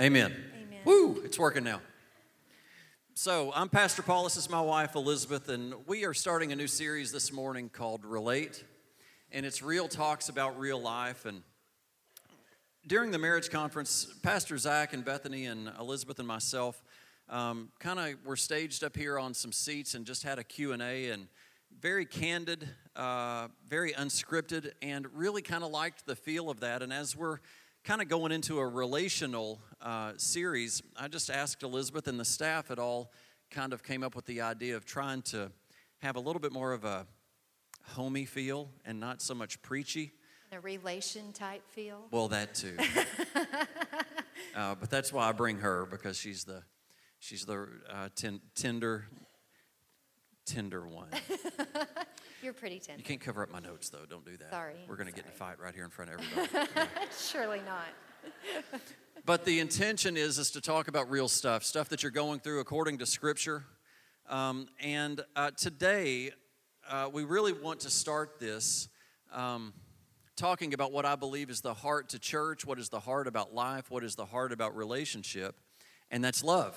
Amen. Amen. Woo, it's working now. So, I'm Pastor Paul. This is my wife, Elizabeth, and we are starting a new series this morning called REALate. And it's real talks about real life. And during the marriage conference, Pastor Zach and Bethany and Elizabeth and myself um, kind of were staged up here on some seats and just had a Q&A and very candid, uh, very unscripted, and really kind of liked the feel of that. And as we're kind of going into a relational uh, series, I just asked Elizabeth and the staff it all kind of came up with the idea of trying to have a little bit more of a homey feel and not so much preachy. A relation type feel. Well, that too. uh, but that's why I bring her because she's the she's the uh, ten, tender tender one. You're pretty tender. You can't cover up my notes though. Don't do that. Sorry, We're going to get in a fight right here in front of everybody. Surely not. But the intention is is to talk about real stuff, stuff that you're going through according to Scripture. Um, and uh, today, uh, we really want to start this um, talking about what I believe is the heart to church, what is the heart about life, what is the heart about relationship, and that's love.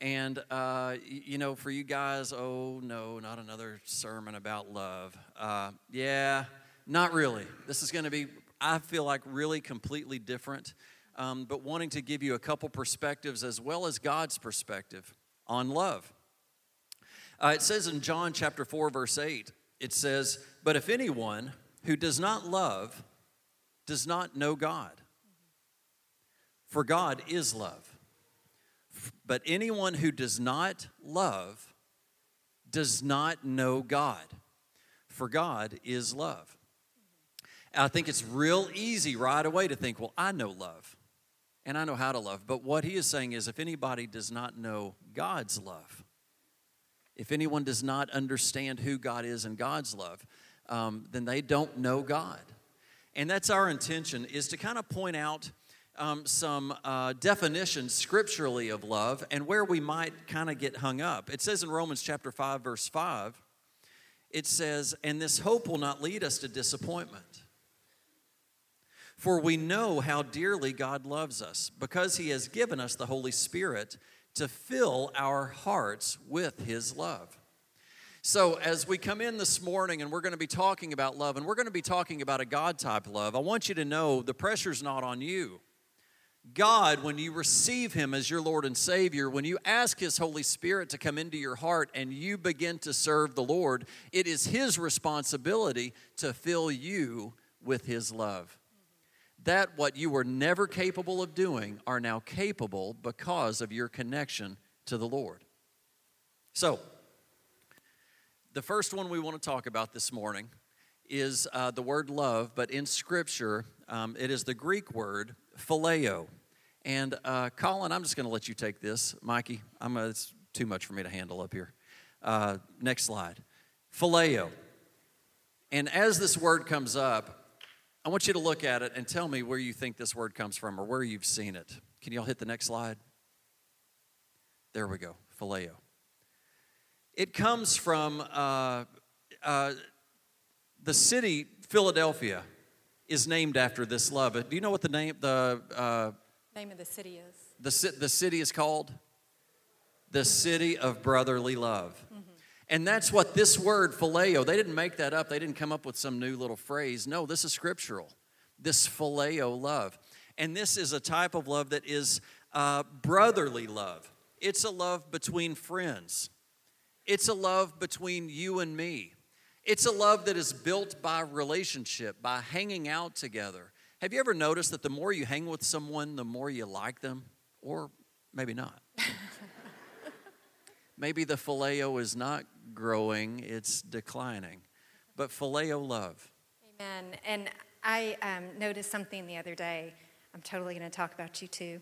And, uh, you know, for you guys, oh no, not another sermon about love. Uh, yeah, not really. This is going to be, I feel like, really completely different, um, but wanting to give you a couple perspectives as well as God's perspective on love. Uh, it says in John chapter 4, verse 8, it says, But if anyone who does not love does not know God, for God is love. But anyone who does not love does not know God, for God is love. I think it's real easy right away to think, well, I know love and I know how to love. But what he is saying is, if anybody does not know God's love, if anyone does not understand who God is and God's love, um, then they don't know God. And that's our intention, is to kind of point out um, some uh, definitions scripturally of love and where we might kind of get hung up. It says in Romans chapter 5, verse 5, it says, And this hope will not lead us to disappointment. For we know how dearly God loves us, because He has given us the Holy Spirit to fill our hearts with His love. So, as we come in this morning and we're going to be talking about love, and we're going to be talking about a God type love, I want you to know the pressure's not on you. God, when you receive Him as your Lord and Savior, when you ask His Holy Spirit to come into your heart and you begin to serve the Lord, it is His responsibility to fill you with His love. That what you were never capable of doing are now capable because of your connection to the Lord. So, the first one we want to talk about this morning is uh, the word love, but in Scripture, um, it is the Greek word phileo. And uh, Colin, I'm just going to let you take this. Mikey, I'm uh, it's too much for me to handle up here. Uh, next slide. Phileo. And as this word comes up, I want you to look at it and tell me where you think this word comes from or where you've seen it. Can y'all hit the next slide? There we go. Phileo. It comes from uh, uh, the city Philadelphia is named after this love. Do you know what the name the uh, Name of the city is. the the city is called? The city of brotherly love. And that's what this word phileo, they didn't make that up. They didn't come up with some new little phrase. No, this is scriptural. This phileo love. And this is a type of love that is uh, brotherly love. It's a love between friends. It's a love between you and me. It's a love that is built by relationship, by hanging out together. Have you ever noticed that the more you hang with someone, the more you like them? Or maybe not. maybe the phileo is not growing, it's declining. But phileo love. Amen. And I um, noticed something the other day. I'm totally going to talk about you too.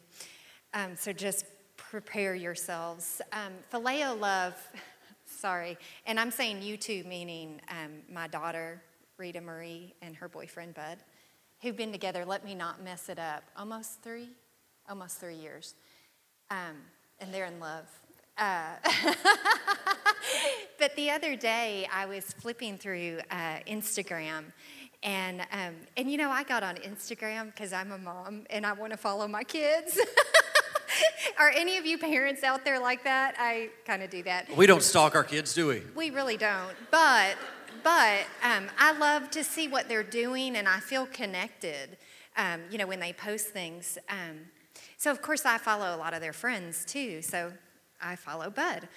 Um, so just prepare yourselves. Um, phileo love, sorry, and I'm saying you two, meaning um, my daughter, Rita Marie, and her boyfriend, Bud, who've been together, let me not mess it up, almost three? Almost three years. Um, and they're in love. Uh, but the other day, I was flipping through uh, Instagram, And, um, and you know, I got on Instagram because I'm a mom and I want to follow my kids. Are any of you parents out there like that? I kind of do that. We don't stalk our kids, do we? We really don't. But, but um, I love to see what they're doing and I feel connected, um, you know, when they post things. Um, so, of course, I follow a lot of their friends too. So I follow Bud.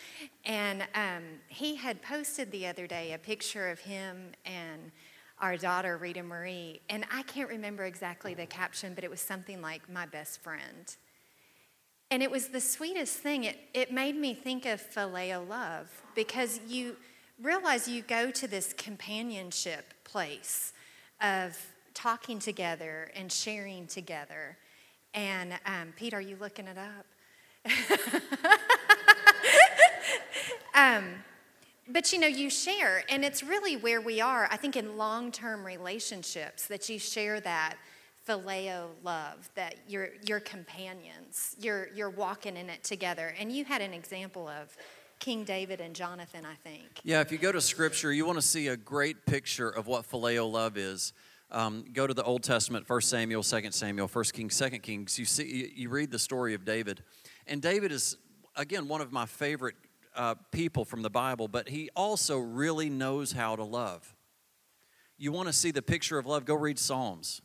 And um, he had posted the other day a picture of him and our daughter, Rita Marie. And I can't remember exactly the caption, but it was something like, my best friend. And it was the sweetest thing. It, it made me think of phileo love because you realize you go to this companionship place of talking together and sharing together. And um, Pete, are you looking it up? um, but you know, you share, and it's really where we are, I think, in long term relationships that you share that phileo love, that you're, you're companions, you're, you're walking in it together. And you had an example of King David and Jonathan, I think. Yeah, if you go to scripture, you want to see a great picture of what phileo love is. Um, go to the Old Testament, 1 Samuel, 2 Samuel, 1 Kings, 2 Kings. You see, you, you read the story of David. And David is, again, one of my favorite uh, people from the Bible, but he also really knows how to love. You want to see the picture of love, go read Psalms.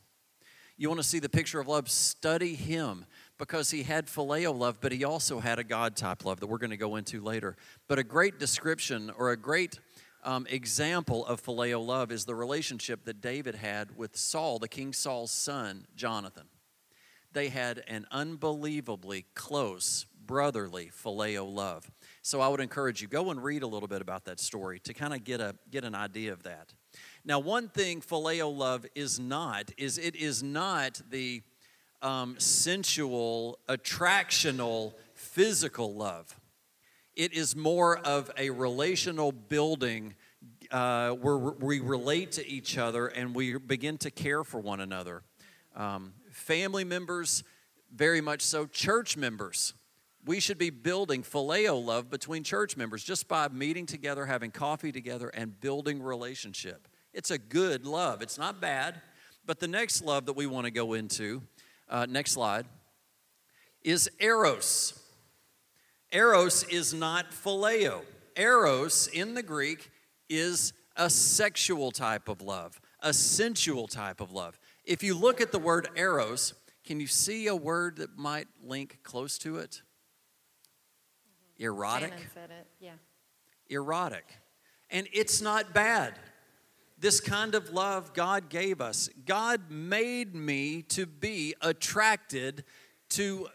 You want to see the picture of love, study him because he had phileo love, but he also had a God type love that we're going to go into later. But a great description or a great um, example of phileo love is the relationship that David had with Saul, the King Saul's son, Jonathan. They had an unbelievably close brotherly phileo love. So I would encourage you go and read a little bit about that story to kind of get a get an idea of that. Now, one thing phileo love is not is it is not the um, sensual, attractional, physical love. It is more of a relational building uh, where we relate to each other and we begin to care for one another. Um, family members, very much so. Church members, we should be building phileo love between church members just by meeting together, having coffee together, and building relationship. It's a good love. It's not bad. But the next love that we want to go into, uh, next slide, is eros. Eros is not phileo. Eros in the Greek is a sexual type of love, a sensual type of love. If you look at the word eros, can you see a word that might link close to it? Mm-hmm. Erotic. Shannon said it, yeah. Erotic. And it's not bad. This kind of love God gave us. God made me to be attracted to,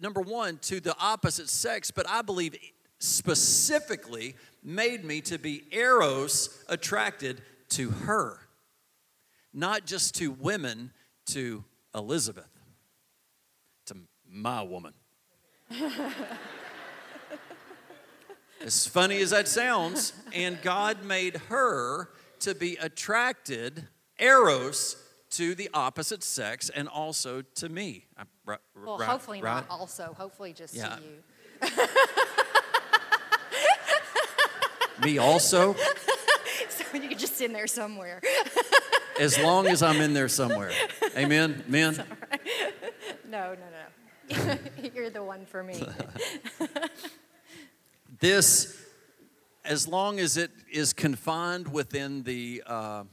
number one, to the opposite sex, but I believe specifically made me to be eros attracted to her. Not just to women, to Elizabeth, to my woman. as funny as that sounds, and God made her to be attracted, eros, to the opposite sex and also to me. Right, well, right, hopefully right? not also, hopefully just yeah. to you. me also? so you're just sit in there somewhere. as long as I'm in there somewhere. Amen? Men? No, no, no. you're the one for me. this, as long as it is confined within the uh,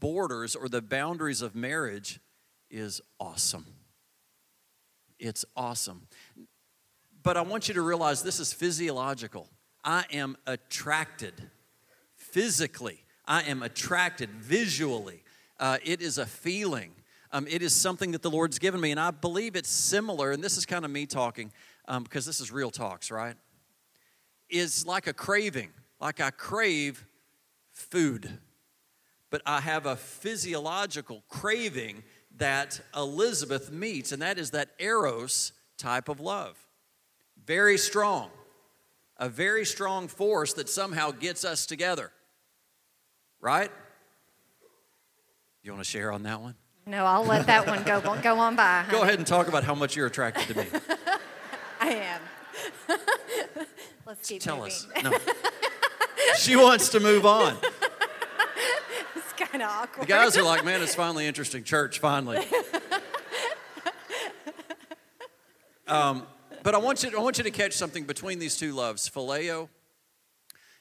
borders or the boundaries of marriage, is awesome. It's awesome. But I want you to realize this is physiological. I am attracted physically, I am attracted visually. Uh, it is a feeling. Um, it is something that the Lord's given me, and I believe it's similar. And this is kind of me talking um, because this is real talks, right? is like a craving, like I crave food. But I have a physiological craving that Elizabeth meets, and that is that eros type of love. Very strong, a very strong force that somehow gets us together. Right? You want to share on that one? No, I'll let that one go, go on by. Honey. Go ahead and talk about how much you're attracted to me. I am. Let's keep Tell moving. us. No. she wants to move on. it's kind of awkward. The guys are like, man, it's finally interesting. Church, finally. um, but I want, you, I want you to catch something between these two loves, phileo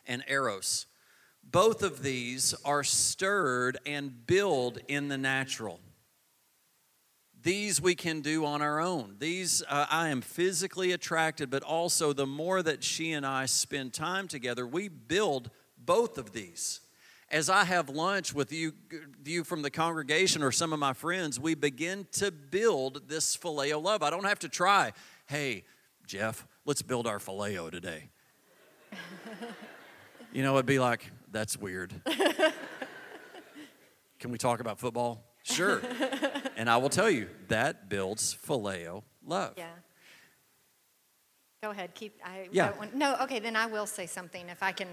and eros. Both of these are stirred and build in the natural. These we can do on our own. These uh, I am physically attracted, but also the more that she and I spend time together, we build both of these. As I have lunch with you, you from the congregation or some of my friends, we begin to build this phileo love. I don't have to try, hey, Jeff, let's build our phileo today. you know, it'd be like, that's weird. Can we talk about football? Sure. and I will tell you, that builds phileo love. Yeah. Go ahead. Keep. I Yeah. don't want- no. Okay. Then I will say something if I can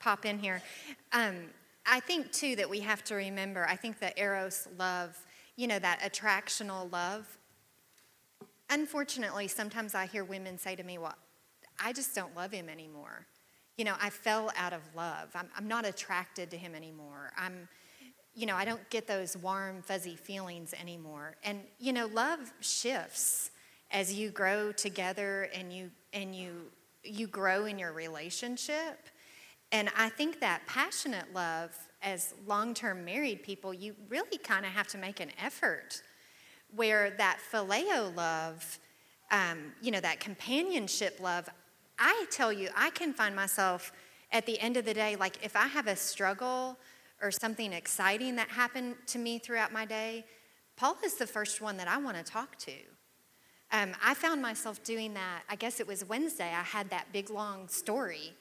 pop in here. Um, I think too that we have to remember. I think that eros love, you know, that attractional love. Unfortunately, sometimes I hear women say to me, "Well, I just don't love him anymore." You know, I fell out of love. I'm, I'm not attracted to him anymore. I'm, you know, I don't get those warm, fuzzy feelings anymore. And you know, love shifts as you grow together and you and you you grow in your relationship. And I think that passionate love, as long-term married people, you really kind of have to make an effort. Where that phileo love, um, you know, that companionship love, I tell you, I can find myself at the end of the day, like if I have a struggle or something exciting that happened to me throughout my day, Paul is the first one that I want to talk to. Um, I found myself doing that. I guess it was Wednesday. I had that big long story.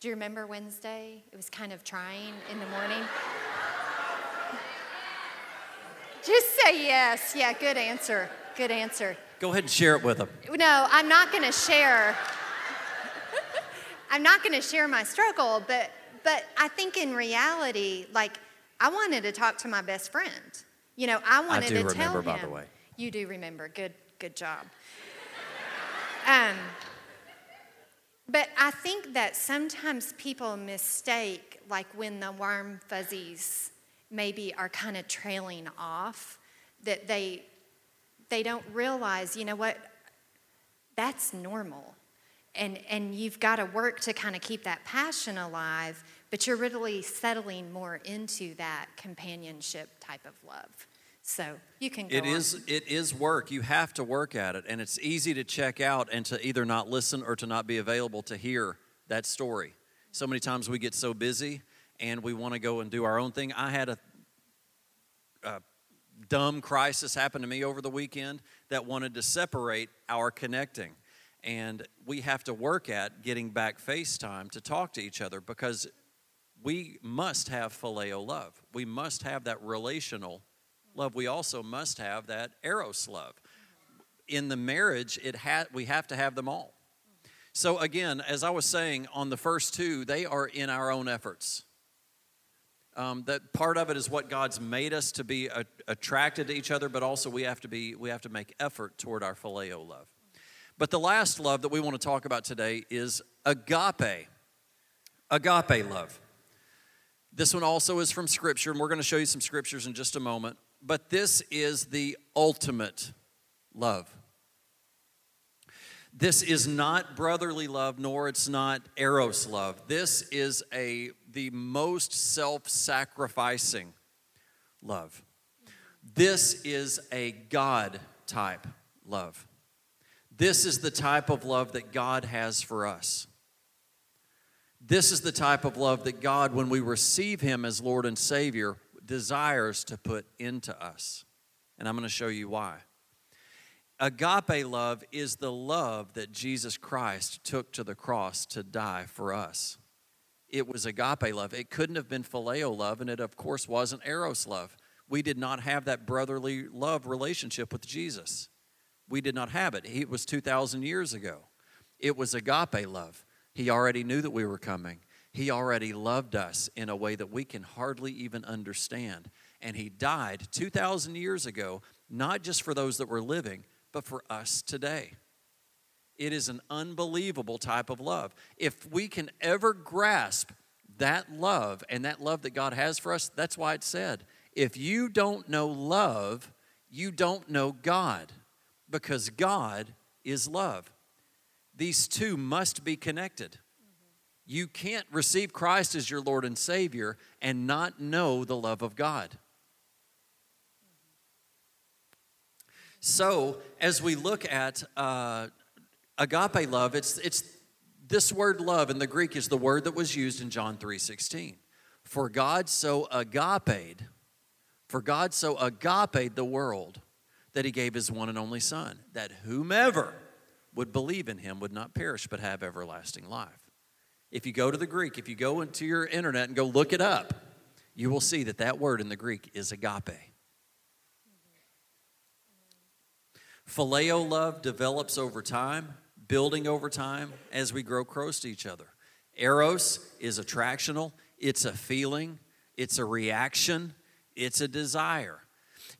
Do you remember Wednesday? It was kind of trying in the morning. Just say yes. Yeah, good answer. Good answer. Go ahead and share it with them. No, I'm not going to share. I'm not going to share my struggle, but but I think in reality, like I wanted to talk to my best friend. You know, I wanted do to tell him. You do remember, him. by the way. You do remember. Good, good job. Um, but I think that sometimes people mistake, like when the warm fuzzies maybe are kind of trailing off, that they they don't realize, you know what, that's normal. And, and you've got to work to kind of keep that passion alive, but you're really settling more into that companionship type of love. So you can go It on. is it is work. You have to work at it, and it's easy to check out and to either not listen or to not be available to hear that story. So many times we get so busy and we want to go and do our own thing. I had a, a dumb crisis happen to me over the weekend that wanted to separate our connecting. And we have to work at getting back FaceTime to talk to each other because we must have phileo love. We must have that relational love. We also must have that eros love. In the marriage, it ha- we have to have them all. So again, as I was saying, on the first two, they are in our own efforts. Um, that part of it is what God's made us to be a- attracted to each other, but also we have to be we have to make effort toward our phileo love. But the last love that we want to talk about today is agape. Agape love. This one also is from Scripture, and we're going to show you some scriptures in just a moment. But this is the ultimate love. This is not brotherly love, nor it's not eros love. This is a the most self-sacrificing love. This is a God type love. This is the type of love that God has for us. This is the type of love that God, when we receive Him as Lord and Savior, desires to put into us. And I'm going to show you why. Agape love is the love that Jesus Christ took to the cross to die for us. It was agape love. It couldn't have been phileo love, and it, of course, wasn't eros love. We did not have that brotherly love relationship with Jesus. We did not have it. It was 2,000 years ago. It was agape love. He already knew that we were coming. He already loved us in a way that we can hardly even understand. And He died 2,000 years ago, not just for those that were living, but for us today. It is an unbelievable type of love. If we can ever grasp that love and that love that God has for us, that's why it said, if you don't know love, you don't know God, because God is love. These two must be connected. You can't receive Christ as your Lord and Savior and not know the love of God. So, as we look at uh, agape love, it's, it's this word love in the Greek is the word that was used in John 3:16. For God so agape, for God so agape the world that he gave his one and only son, that whomever would believe in him would not perish but have everlasting life. If you go to the Greek, if you go into your internet and go look it up, you will see that that word in the Greek is agape. Phileo love develops over time, building over time as we grow close to each other. Eros is attractional, it's a feeling, it's a reaction, it's a desire.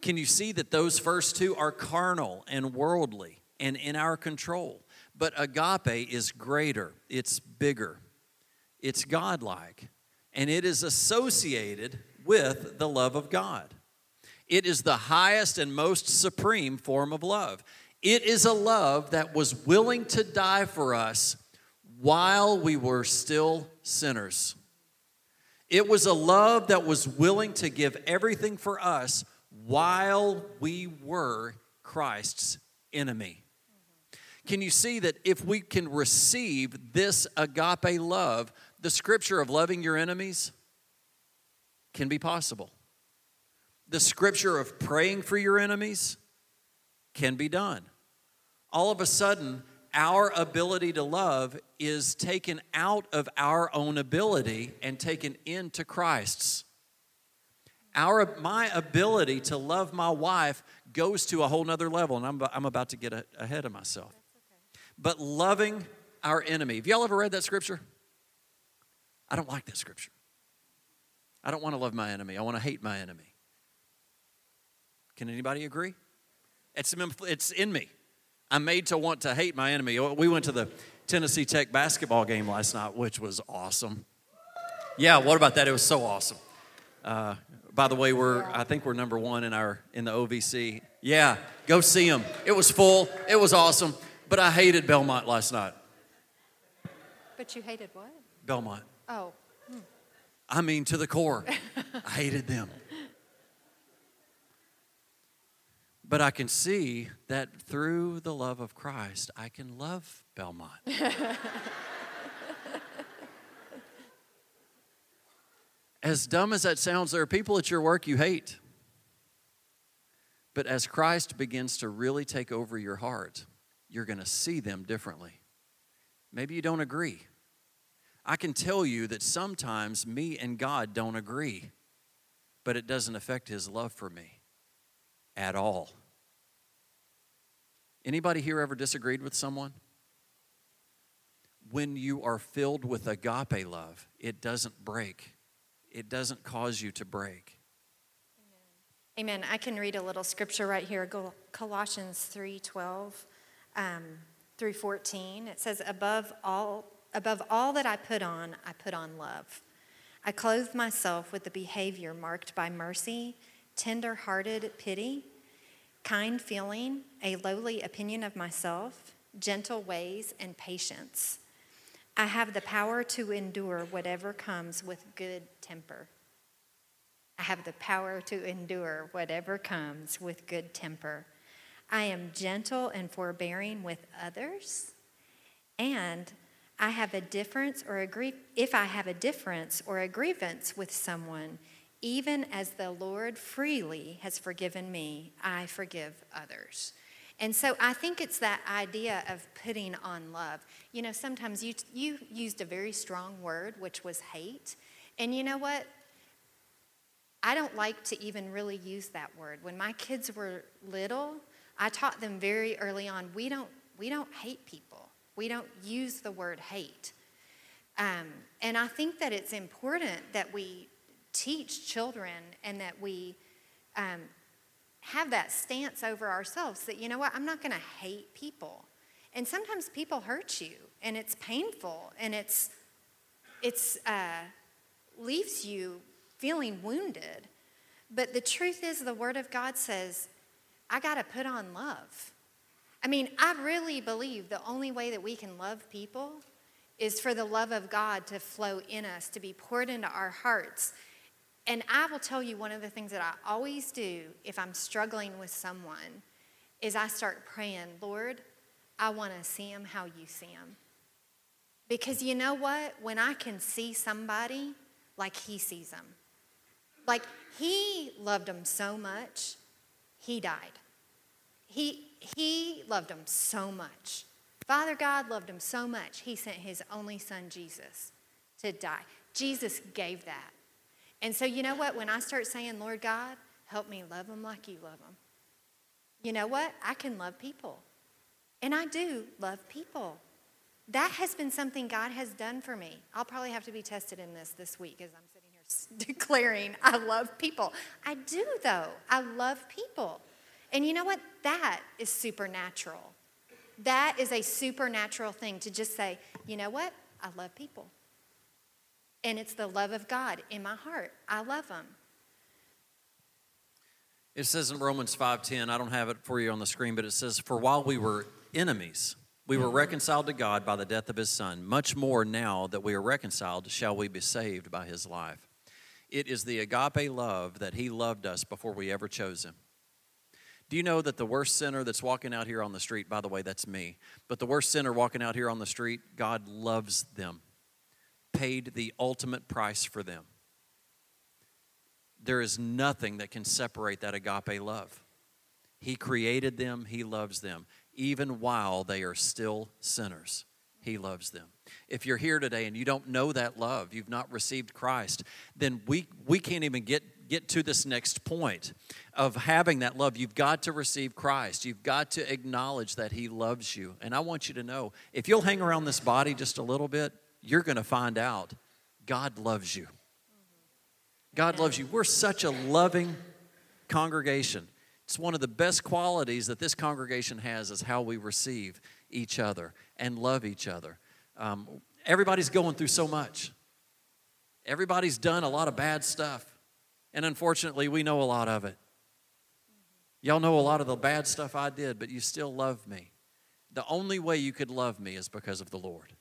Can you see that those first two are carnal and worldly and in our control? But agape is greater, it's bigger, it's godlike, and it is associated with the love of God. It is the highest and most supreme form of love. It is a love that was willing to die for us while we were still sinners. It was a love that was willing to give everything for us while we were Christ's enemy. Can you see that if we can receive this agape love, the scripture of loving your enemies can be possible? the scripture of praying for your enemies can be done. All of a sudden, our ability to love is taken out of our own ability and taken into Christ's. Our, my ability to love my wife goes to a whole nother level, and I'm, I'm about to get a, ahead of myself. Okay. But loving our enemy. Have y'all ever read that scripture? I don't like that scripture. I don't want to love my enemy. I want to hate my enemy. Can anybody agree? It's, it's in me. I'm made to want to hate my enemy. We went to the Tennessee Tech basketball game last night, which was awesome. Yeah, what about that? It was so awesome. Uh, by the way, we're I think we're number one in our in the OVC. Yeah, go see them. It was full. It was awesome. But I hated Belmont last night. But you hated what? Belmont. Oh. Hmm. I mean, to the core. I hated them. But I can see that through the love of Christ, I can love Belmont. as dumb as that sounds, there are people at your work you hate. But as Christ begins to really take over your heart, you're going to see them differently. Maybe you don't agree. I can tell you that sometimes me and God don't agree, but it doesn't affect his love for me at all. Anybody here ever disagreed with someone? When you are filled with agape love, it doesn't break. It doesn't cause you to break. Amen. I can read a little scripture right here, Colossians 3:12 um, through 14. It says, "Above all, above all that I put on, I put on love. I clothe myself with the behavior marked by mercy, tender-hearted pity." kind feeling, a lowly opinion of myself, gentle ways, and patience. I have the power to endure whatever comes with good temper. I have the power to endure whatever comes with good temper. I am gentle and forbearing with others, and I have a difference or a grief. If I have a difference or a grievance with someone, even as the Lord freely has forgiven me, I forgive others. And so I think it's that idea of putting on love. You know, sometimes you, you used a very strong word, which was hate. And you know what? I don't like to even really use that word. When my kids were little, I taught them very early on we don't, we don't hate people, we don't use the word hate. Um, and I think that it's important that we teach children and that we um, have that stance over ourselves that, you know what, I'm not going to hate people. And sometimes people hurt you and it's painful and it's, it's, uh, leaves you feeling wounded. But the truth is, the Word of God says, I got to put on love. I mean, I really believe the only way that we can love people is for the love of God to flow in us, to be poured into our hearts. And I will tell you one of the things that I always do if I'm struggling with someone is I start praying, Lord, I want to see them how you see them. Because you know what? When I can see somebody like he sees them, like he loved them so much, he died. He, he loved them so much. Father God loved him so much, he sent his only son, Jesus, to die. Jesus gave that. And so, you know what? When I start saying, Lord God, help me love them like you love them, you know what? I can love people. And I do love people. That has been something God has done for me. I'll probably have to be tested in this this week as I'm sitting here declaring I love people. I do, though. I love people. And you know what? That is supernatural. That is a supernatural thing to just say, you know what? I love people. And it's the love of God in my heart. I love them. It says in Romans 5:10, I don't have it for you on the screen, but it says for while we were enemies, we were reconciled to God by the death of his son. Much more now that we are reconciled shall we be saved by his life. It is the agape love that he loved us before we ever chose him. Do you know that the worst sinner that's walking out here on the street, by the way, that's me, but the worst sinner walking out here on the street, God loves them, paid the ultimate price for them. There is nothing that can separate that agape love. He created them, He loves them, even while they are still sinners. He loves them. If you're here today and you don't know that love, you've not received Christ, then we, we can't even get get to this next point of having that love, you've got to receive Christ. You've got to acknowledge that He loves you. And I want you to know if you'll hang around this body just a little bit, you're going to find out God loves you. God loves you. We're such a loving congregation. It's one of the best qualities that this congregation has is how we receive each other and love each other. Um, everybody's going through so much. Everybody's done a lot of bad stuff. And unfortunately, we know a lot of it. Y'all know a lot of the bad stuff I did, but you still love me. The only way you could love me is because of the Lord.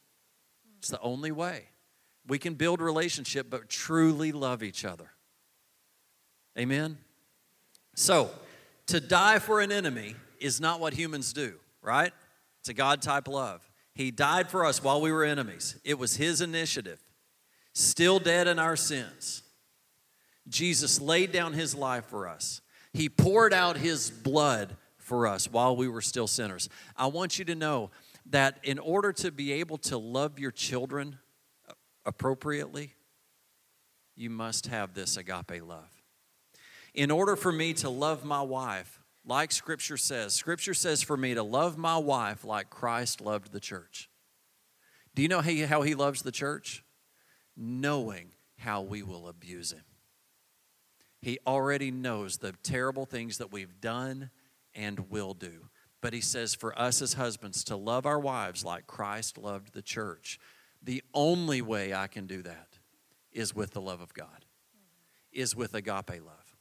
It's the only way. We can build relationship, but truly love each other. Amen? So, to die for an enemy is not what humans do, right? It's a God type love. He died for us while we were enemies. It was His initiative. Still dead in our sins. Jesus laid down his life for us. He poured out his blood for us while we were still sinners. I want you to know that in order to be able to love your children appropriately, you must have this agape love. In order for me to love my wife, like Scripture says, Scripture says for me to love my wife like Christ loved the church. Do you know how he loves the church? Knowing how we will abuse him. He already knows the terrible things that we've done and will do. But he says for us as husbands to love our wives like Christ loved the church. The only way I can do that is with the love of God, is with agape love.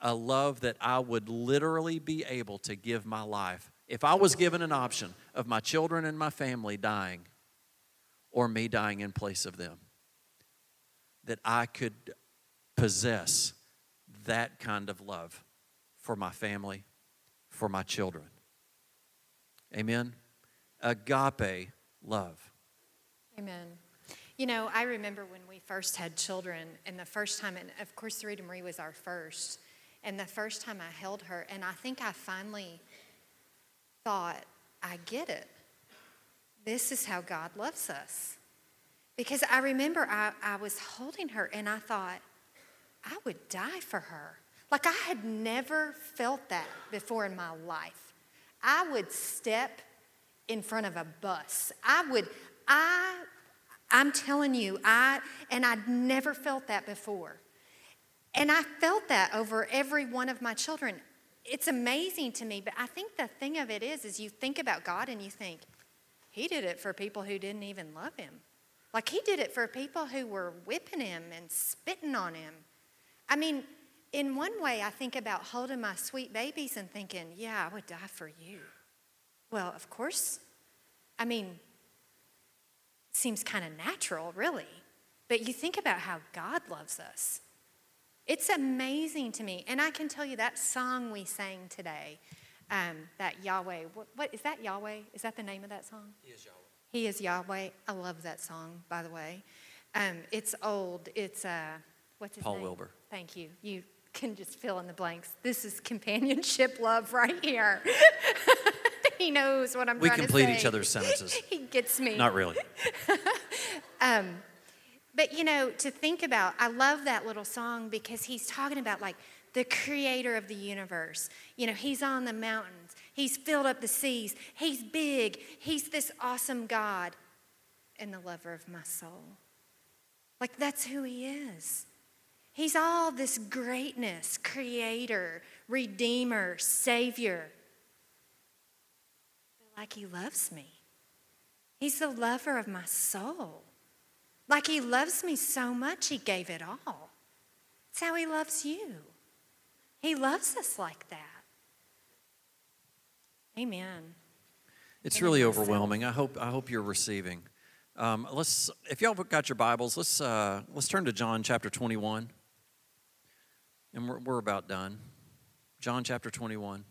A love that I would literally be able to give my life. If I was given an option of my children and my family dying or me dying in place of them, that I could possess that kind of love for my family, for my children. Amen? Agape love. Amen. You know, I remember when we first had children, and the first time, and of course, Rita Marie was our first, and the first time I held her, and I think I finally thought, I get it. This is how God loves us. Because I remember I, I was holding her, and I thought, I would die for her. Like I had never felt that before in my life. I would step in front of a bus. I would, I, I'm telling you, I, and I'd never felt that before. And I felt that over every one of my children. It's amazing to me, but I think the thing of it is, is you think about God and you think, He did it for people who didn't even love Him. Like he did it for people who were whipping him and spitting on him. I mean, in one way, I think about holding my sweet babies and thinking, yeah, I would die for you. Well, of course. I mean, seems kind of natural, really. But you think about how God loves us. It's amazing to me. And I can tell you that song we sang today, um, that Yahweh, what, what is that Yahweh? Is that the name of that song? He is Yahweh. He is Yahweh. I love that song, by the way. Um, it's old. It's, uh, what's his Paul name? Wilbur. Thank you. You can just fill in the blanks. This is companionship love right here. he knows what I'm We trying to complete each other's sentences. he gets me. Not really. But you know, to think about, I love that little song because he's talking about like the creator of the universe. You know, he's on the mountains, he's filled up the seas, he's big, he's this awesome God and the lover of my soul. Like, that's who he is. He's all this greatness, creator, redeemer, savior. Like, he loves me. He's the lover of my soul. Like he loves me so much, he gave it all. It's how he loves you. He loves us like that. Amen. It's really overwhelming. I hope I hope you're receiving. Um, let's, if y'all got your Bibles, let's uh, let's turn to John chapter 21, and we're, we're about done. John chapter 21. I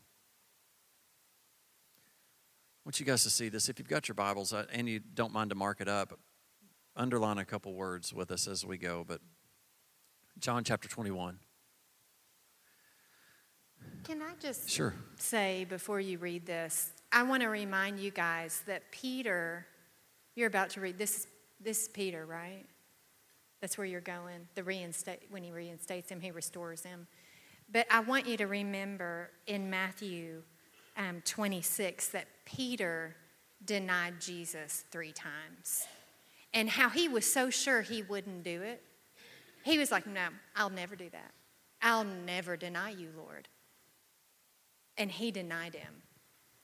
want you guys to see this. If you've got your Bibles uh, and you don't mind to mark it up, underline a couple words with us as we go. But John chapter 21. Can I just Sure. say before you read this, I want to remind you guys that Peter, you're about to read this. This is Peter, right? That's where you're going. The reinstate when he reinstates him, he restores him. But I want you to remember in Matthew um, 26 that Peter denied Jesus three times, and how he was so sure he wouldn't do it. He was like, "No, I'll never do that. I'll never deny you, Lord." And he denied him.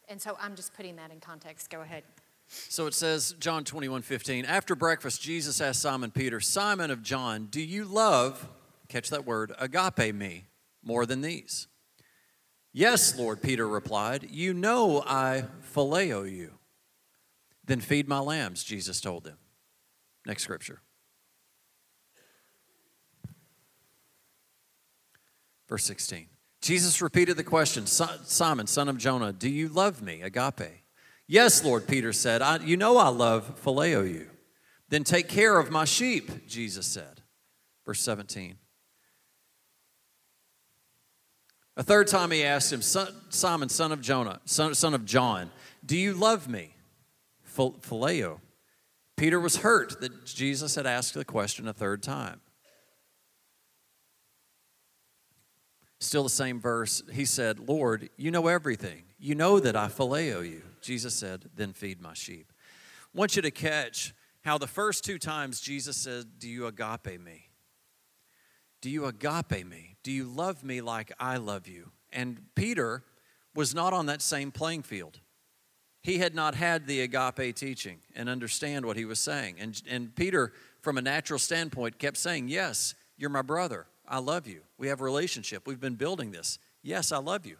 And so I'm just putting that in context. Go ahead. So it says, John 21 15. After breakfast, Jesus asked Simon Peter, Simon of John, do you love, catch that word, agape me more than these? Yes, Lord, Peter replied. You know I phileo you. Then feed my lambs, Jesus told him. Next scripture. Verse 16. Jesus repeated the question Simon, son of Jonah, do you love me, agape? Yes, Lord, Peter said, I, You know I love phileo you. Then take care of my sheep, Jesus said. Verse 17. A third time he asked him, "Son- Simon, son of Jonah, son, son of John, do you love me? Phil- Phileo. Peter was hurt that Jesus had asked the question a third time. Still the same verse. He said, Lord, you know everything. You know that I phileo you. Jesus said, Then feed my sheep. I want you to catch how the first two times Jesus said, Do you agape me? Do you agape me? Do you love me like I love you? And Peter was not on that same playing field. He had not had the agape teaching and understand what he was saying. And, and Peter, from a natural standpoint, kept saying, Yes, you're my brother. I love you. We have a relationship. We've been building this. Yes, I love you.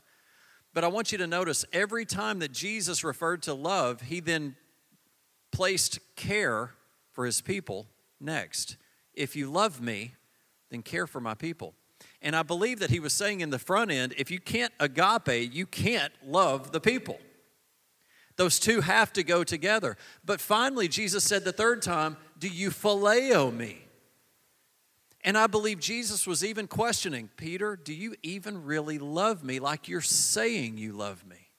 But I want you to notice every time that Jesus referred to love, he then placed care for his people next. If you love me, then care for my people. And I believe that he was saying in the front end if you can't agape, you can't love the people. Those two have to go together. But finally, Jesus said the third time, Do you phileo me? And I believe Jesus was even questioning Peter, do you even really love me like you're saying you love me?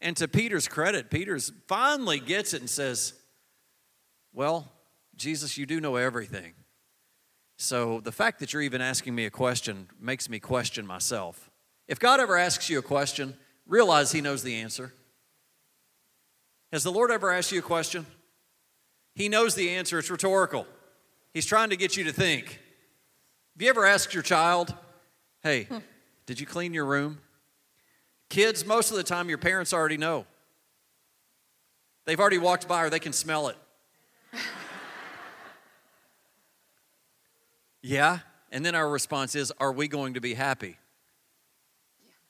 And to Peter's credit, Peter's finally gets it and says, Well, Jesus, you do know everything. So the fact that you're even asking me a question makes me question myself. If God ever asks you a question, realize He knows the answer. Has the Lord ever asked you a question? He knows the answer, it's rhetorical. He's trying to get you to think. Have you ever asked your child, hey, did you clean your room? Kids, most of the time, your parents already know. They've already walked by or they can smell it. Yeah? And then our response is, Are we going to be happy?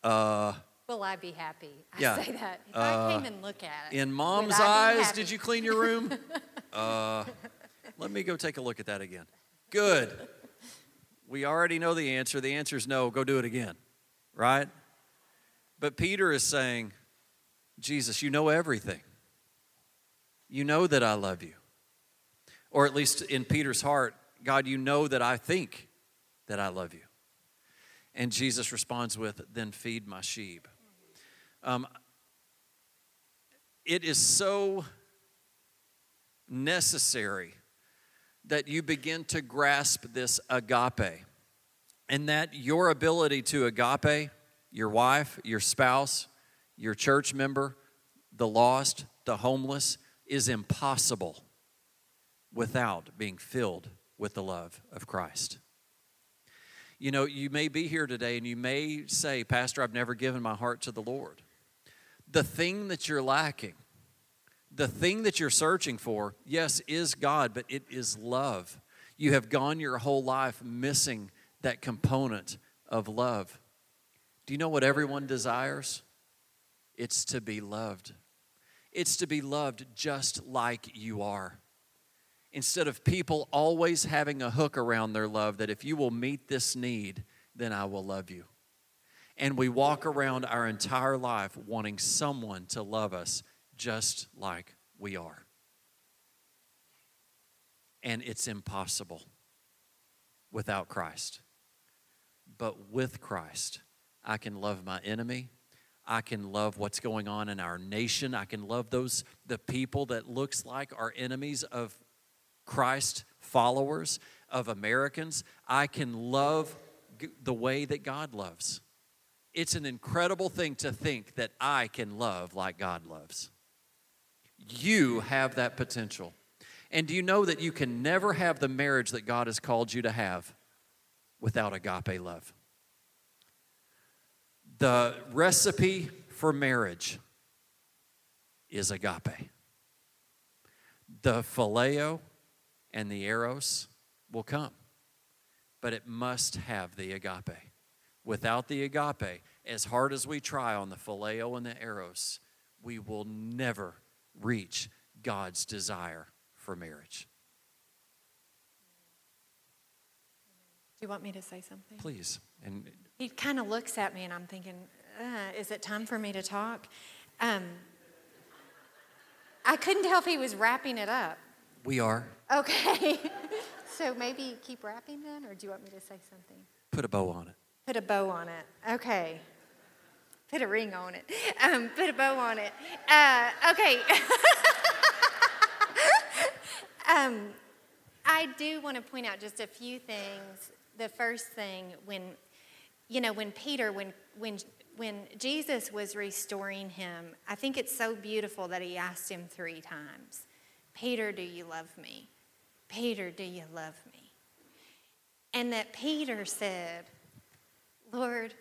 Uh, Will I be happy? I Yeah. say that. If Uh, I came and look at it. in mom's eyes, did you clean your room? uh, let me go take a look at that again. Good. We already know the answer. The answer is no. Go do it again. Right? But Peter is saying, Jesus, you know everything. You know that I love you. Or at least in Peter's heart, God, you know that I think that I love you. And Jesus responds with, Then feed my sheep. Um, it is so necessary that you begin to grasp this agape and that your ability to agape your wife, your spouse, your church member, the lost, the homeless is impossible without being filled with the love of Christ. You know, you may be here today and you may say, Pastor, I've never given my heart to the Lord. The thing that you're lacking, the thing that you're searching for, yes, is God, but it is love. You have gone your whole life missing that component of love. Do you know what everyone desires? It's to be loved. It's to be loved just like you are. Instead of people always having a hook around their love that if you will meet this need, then I will love you. And we walk around our entire life wanting someone to love us just like we are. And it's impossible without Christ. But with Christ, I can love my enemy. I can love what's going on in our nation. I can love those the people that looks like are enemies of Christ followers of Americans. I can love the way that God loves. It's an incredible thing to think that I can love like God loves. You have that potential. And do you know that you can never have the marriage that God has called you to have without agape love? The recipe for marriage is agape. The phileo and the eros will come, but it must have the agape. Without the agape, as hard as we try on the phileo and the eros, we will never reach God's desire for marriage. Do you want me to say something? Please. And He kind of looks at me, and I'm thinking, uh, is it time for me to talk? Um, I couldn't tell if he was wrapping it up. we are. Okay. so maybe keep wrapping then, or do you want me to say something? Put a bow on it. Put a bow on it. Okay. Put a ring on it. Um, put a bow on it. Uh, okay. um, I do want to point out just a few things. The first thing, when you know, when Peter, when when when Jesus was restoring him, I think it's so beautiful that he asked him three times, "Peter, do you love me? Peter, do you love me?" And that Peter said, Lord,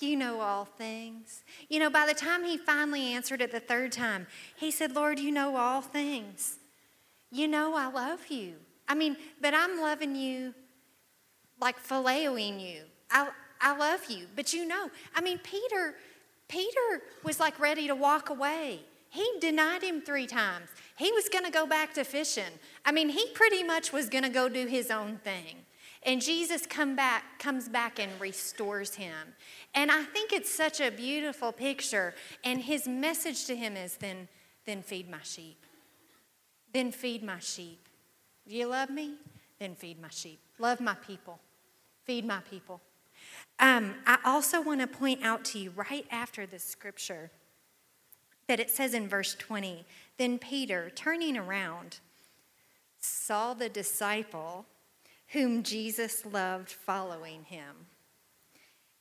you know all things. You know, by the time he finally answered it the third time, he said, Lord, you know all things. You know I love you. I mean, but I'm loving you like phileo-ing you. I, I love you. But you know, I mean, Peter, Peter was like ready to walk away. He denied him three times. He was going to go back to fishing. I mean, he pretty much was going to go do his own thing. And Jesus come back, comes back and restores him. And I think it's such a beautiful picture. And his message to him is then, then feed my sheep. Then feed my sheep. Do you love me? Then feed my sheep. Love my people. Feed my people. Um, I also want to point out to you right after this scripture that it says in verse 20 Then Peter, turning around, saw the disciple whom Jesus loved following him,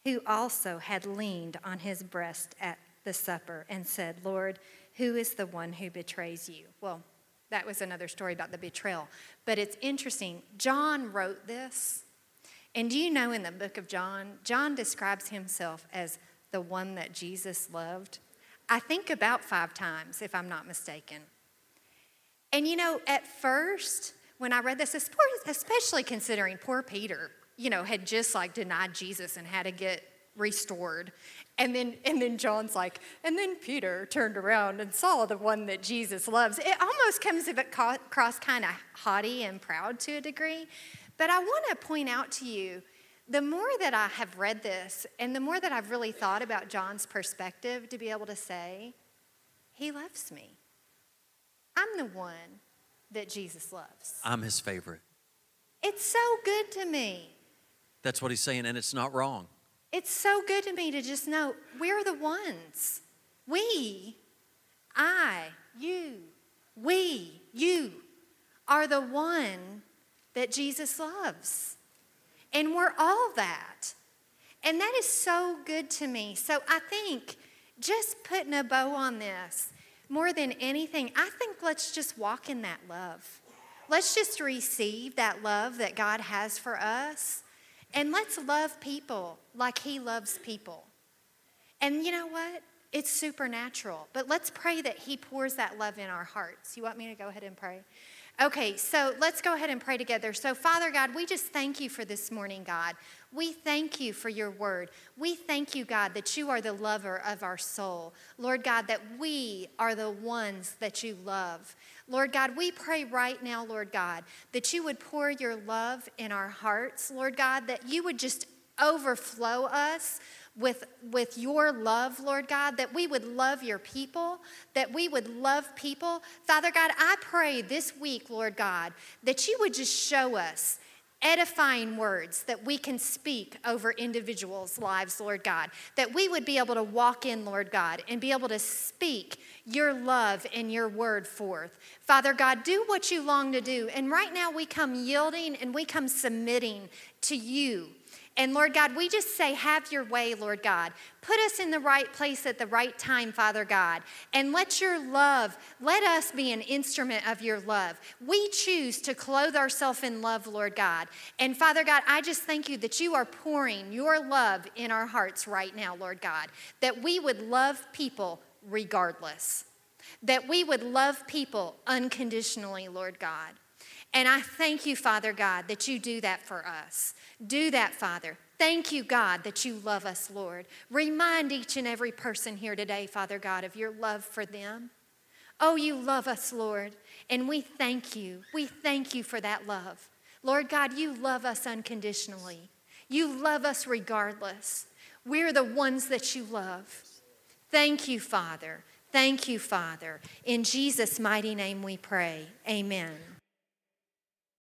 who also had leaned on his breast at the supper and said, Lord, who is the one who betrays you? Well, that was another story about the betrayal. But it's interesting. John wrote this. And do you know in the book of John, John describes himself as the one that Jesus loved? I think about five times, if I'm not mistaken. And you know, at first, when I read this, especially considering poor Peter, you know, had just like denied Jesus and had to get restored. And then, and then John's like, and then Peter turned around and saw the one that Jesus loves. It almost comes across kind of haughty and proud to a degree. But I want to point out to you the more that I have read this and the more that I've really thought about John's perspective to be able to say, he loves me. I'm the one that Jesus loves. I'm his favorite. It's so good to me. That's what he's saying, and it's not wrong. It's so good to me to just know we're the ones. We, I, you, we, you are the one that Jesus loves. And we're all that. And that is so good to me. So I think just putting a bow on this, more than anything, I think let's just walk in that love. Let's just receive that love that God has for us. And let's love people like He loves people. And you know what? It's supernatural. But let's pray that He pours that love in our hearts. You want me to go ahead and pray? Okay, so let's go ahead and pray together. So, Father God, we just thank you for this morning, God. We thank you for your word. We thank you, God, that you are the lover of our soul. Lord God, that we are the ones that you love. Lord God, we pray right now, Lord God, that you would pour your love in our hearts, Lord God, that you would just overflow us with, with your love, Lord God, that we would love your people, that we would love people. Father God, I pray this week, Lord God, that you would just show us edifying words that we can speak over individuals' lives, Lord God. That we would be able to walk in, Lord God, and be able to speak your love and your word forth. Father God, do what you long to do. And right now we come yielding and we come submitting to you and Lord God, we just say, have your way, Lord God. Put us in the right place at the right time, Father God. And let your love, let us be an instrument of your love. We choose to clothe ourselves in love, Lord God. And Father God, I just thank you that you are pouring your love in our hearts right now, Lord God. That we would love people regardless. That we would love people unconditionally, Lord God. And I thank you, Father God, that you do that for us. Do that, Father. Thank you, God, that you love us, Lord. Remind each and every person here today, Father God, of your love for them. Oh, you love us, Lord, and we thank you. We thank you for that love. Lord God, you love us unconditionally. You love us regardless. We're the ones that you love. Thank you, Father. Thank you, Father. In Jesus' mighty name we pray. Amen.